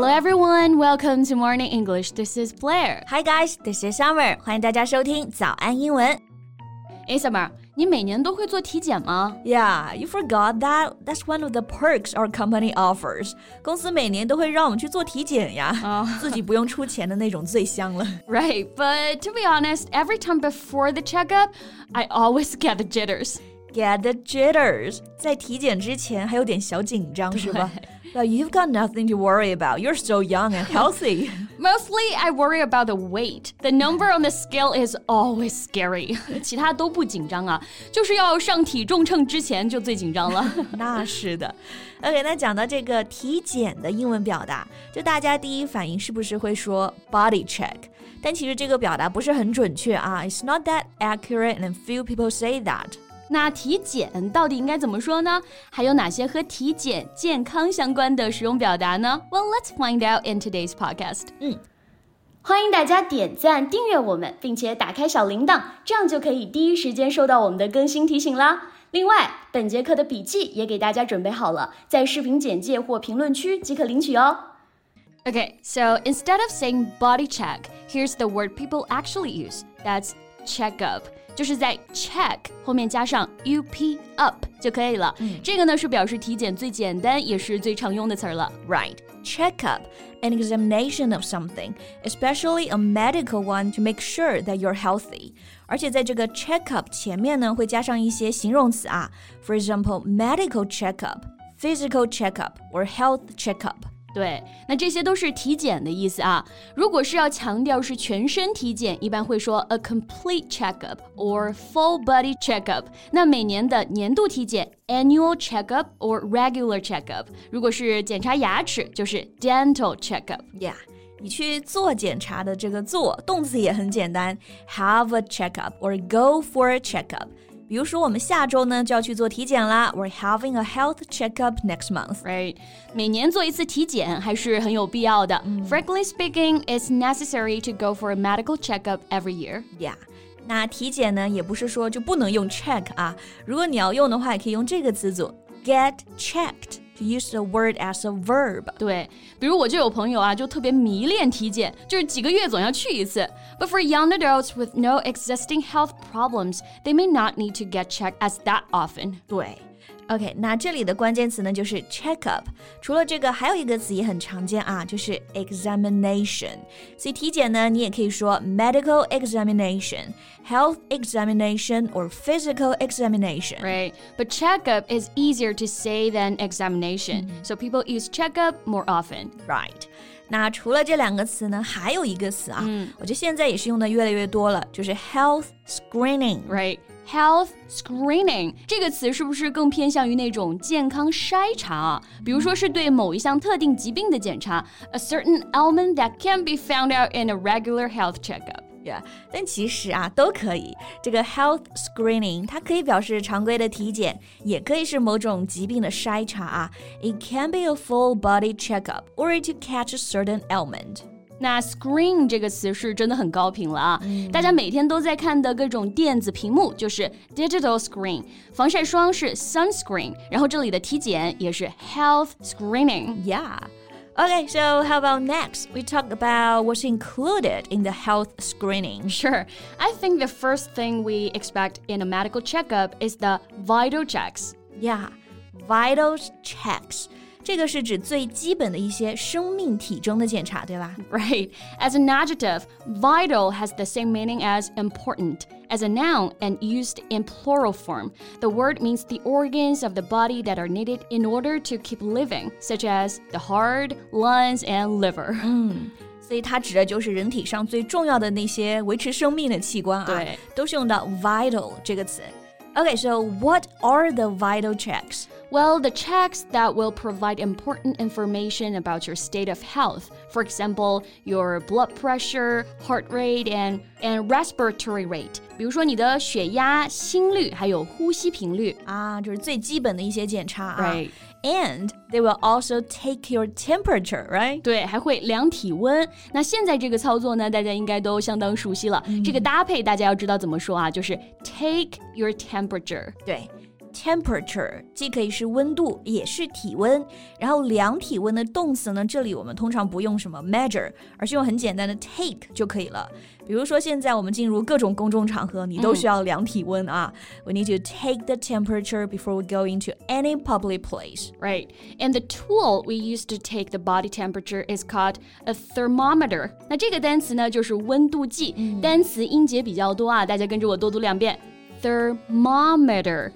Hello everyone, welcome to Morning English. This is Blair. Hi guys, this is Summer. 欢迎大家收听早安英文。哎，Summer，你每年都会做体检吗？Yeah, you forgot that. That's one of the perks our company offers. 公司每年都会让我们去做体检呀，自己不用出钱的那种最香了。Right, but to be honest, every time before the checkup, I always get the jitters. Get the jitters，在体检之前还有点小紧张是吧 ？But you've got nothing to worry about. You're so young and healthy. Mostly, I worry about the weight. The number on the scale is always scary. 其他都不紧张啊，就是要上体重秤之前就最紧张了。那是的。OK，那讲到这个体检的英文表达，就大家第一反应是不是会说 body check？但其实这个表达不是很准确啊。It's not that accurate, and few people say that. 那体检到底应该怎么说呢？还有哪些和体检、健康相关的实用表达呢？Well, let's find out in today's podcast. 嗯，欢迎大家点赞、订阅我们，并且打开小铃铛，这样就可以第一时间收到我们的更新提醒啦。另外，本节课的笔记也给大家准备好了，在视频简介或评论区即可领取哦。Okay, so instead of saying body check, here's the word people actually use. That's checkup. 就是在 check 后面加上 up up 就可以了。嗯、这个呢是表示体检最简单也是最常用的词儿了。Right, check up, an examination of something, especially a medical one, to make sure that you're healthy. 而且在这个 check up 前面呢会加上一些形容词啊，for example, medical check up, physical check up, or health check up. 对，那这些都是体检的意思啊。如果是要强调是全身体检，一般会说 a complete checkup or full body checkup。那每年的年度体检 annual checkup or regular checkup。如果是检查牙齿，就是 dental checkup。Yeah，你去做检查的这个做动词也很简单，have a checkup or go for a checkup。比如说，我们下周呢就要去做体检啦。We're having a health checkup next month. Right，每年做一次体检还是很有必要的。Mm. Frankly speaking, it's necessary to go for a medical checkup every year. Yeah. 那体检呢，也不是说就不能用 check 啊。如果你要用的话，也可以用这个词组 get checked。 use the word as a verb。对，比如我就有朋友啊，就特别迷恋体检，就是几个月总要去一次。But for young adults with no existing health problems, they may not need to get checked as that often. 对。 OK，那这里的关键词呢就是 check up。除了这个，还有一个词也很常见啊，就是 examination。所以体检呢，你也可以说 medical examination、health examination or physical examination. Right, but checkup is easier to say than examination, so people use checkup more often. Right. 那除了这两个词呢，还有一个词啊，我觉得现在也是用的越来越多了，就是 health screening。Right. Health screening 这个词是不是更偏向于那种健康筛查啊？比如说是对某一项特定疾病的检查，a certain ailment that can be found out in a regular health checkup。Yeah，但其实啊都可以。这个 health screening 它可以表示常规的体检，也可以是某种疾病的筛查啊。It can be a full body checkup or to catch a certain ailment. 那 screen 这个词是真的很高频了啊！大家每天都在看的各种电子屏幕就是 digital screen，防晒霜是 sunscreen，然后这里的体检也是 health screening。Yeah. Okay, so how about next? We talk about what's included in the health screening. Sure. I think the first thing we expect in a medical checkup is the vital checks. Yeah, vital checks. 这个是指最基本的一些生命体征的检查，对吧？Right. As an adjective, vital has the same meaning as important. As a noun and used in plural form, the word means the organs of the body that are needed in order to keep living, such as the heart, lungs, and liver. 嗯，所以它指的就是人体上最重要的那些维持生命的器官啊，对，都是用到 vital 这个词。Okay, so what are the vital checks? Well, the checks that will provide important information about your state of health. For example, your blood pressure, heart rate, and and respiratory rate. 比如说你的血压、心率还有呼吸频率啊，就是最基本的一些检查啊。Right. And they will also take your temperature, right? 对，还会量体温。那现在这个操作呢，大家应该都相当熟悉了。这个搭配大家要知道怎么说啊，就是 take your temperature。对。 temperature 既可以是温度，也是体温。然后量体温的动词呢，这里我们通常不用什么 measure，而是用很简单的 take 就可以了。比如说现在我们进入各种公众场合，你都需要量体温啊。We need to take the temperature before we go into any public place. Right. And the tool we use to take the body temperature is called a thermometer. 那这个单词呢，就是温度计。单词音节比较多啊，大家跟着我多读两遍。Thermometer.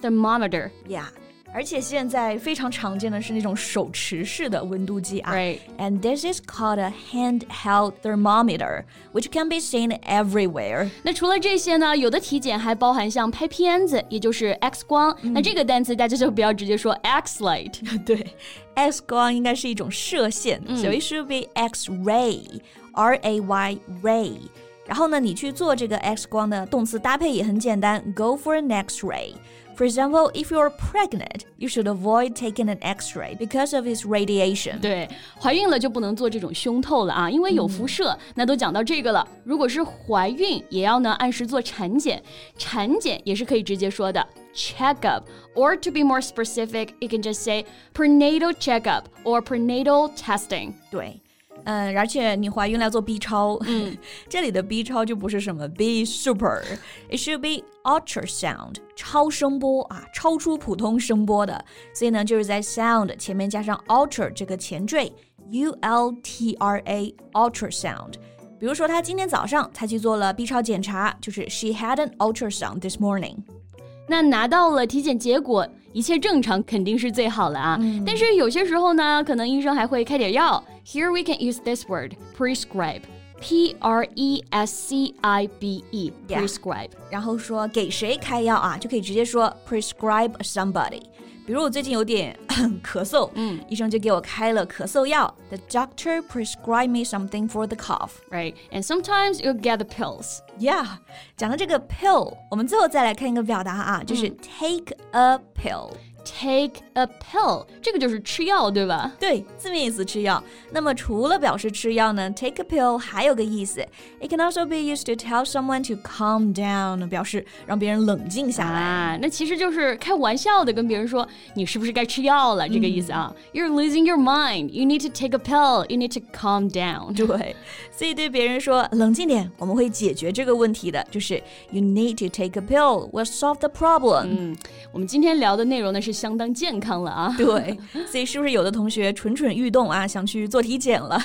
Thermometer. Yeah. 而且现在非常常见的是那种手持式的温度计啊。Right. And this is called a handheld thermometer, which can be seen everywhere. 那除了这些呢，有的体检还包含像拍片子，也就是 X 光。那这个单词大家就不要直接说 X light。对，X 光应该是一种射线、嗯、，so it should be X-ray，R A Y ray。然后呢，你去做这个 X 光的动词搭配也很简单，go for an X-ray。 for example, if you're pregnant, you should avoid taking an X-ray because of its radiation. 对，怀孕了就不能做这种胸透了啊，因为有辐射。那都讲到这个了，如果是怀孕，也要呢按时做产检。产检也是可以直接说的 checkup, or to be more specific, you can just say prenatal checkup or prenatal testing. 对。 嗯，而且你怀孕了要做 B 超，嗯，这里的 B 超就不是什么 B super，it should be ultrasound，超声波啊，超出普通声波的，所以呢就是在 sound 前面加上 ultra 这个前缀，U L T R A ultrasound。比如说她今天早上才去做了 B 超检查，就是 she had an ultrasound this morning。那拿到了体检结果，一切正常肯定是最好了啊。嗯、但是有些时候呢，可能医生还会开点药。Here we can use this word prescribe. P R E S C I B E prescribe. 然后说给谁开药啊，就可以直接说 prescribe somebody。比如我最近有点咳嗽，嗯，医生就给我开了咳嗽药。The doctor prescribed me something for the cough. Right, and sometimes you get the pills. Yeah，讲到这个 pill，我们最后再来看一个表达啊，就是 take a pill。 Take a pill，这个就是吃药，对吧？对，字面意思吃药。那么除了表示吃药呢，take a pill 还有个意思，it can also be used to tell someone to calm down，表示让别人冷静下来。啊，那其实就是开玩笑的跟别人说你是不是该吃药了，这个意思啊。You're losing your mind. You need to take a pill. You need to calm down. 对，所以对别人说冷静点，我们会解决这个问题的，就是 you need to take a pill. We'll solve the problem. 嗯，我们今天聊的内容呢是。 相当健康了啊！对，所以是不是有的同学蠢蠢欲动啊，想去做体检了？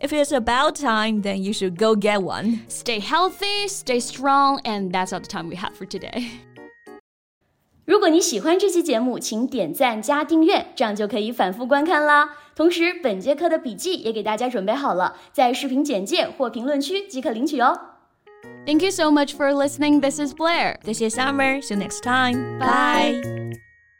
If it's about time, then you should go get one. Stay healthy, stay strong, and that's all the time we have for today. 如果你喜欢这期节目，请点赞加订阅，这样就可以反复观看啦。同时，本节课的笔记也给大家准备好了，在视频简介或评论区即可领取哦。Thank you so much for listening. This is Blair. This is Summer. See you next time. Bye.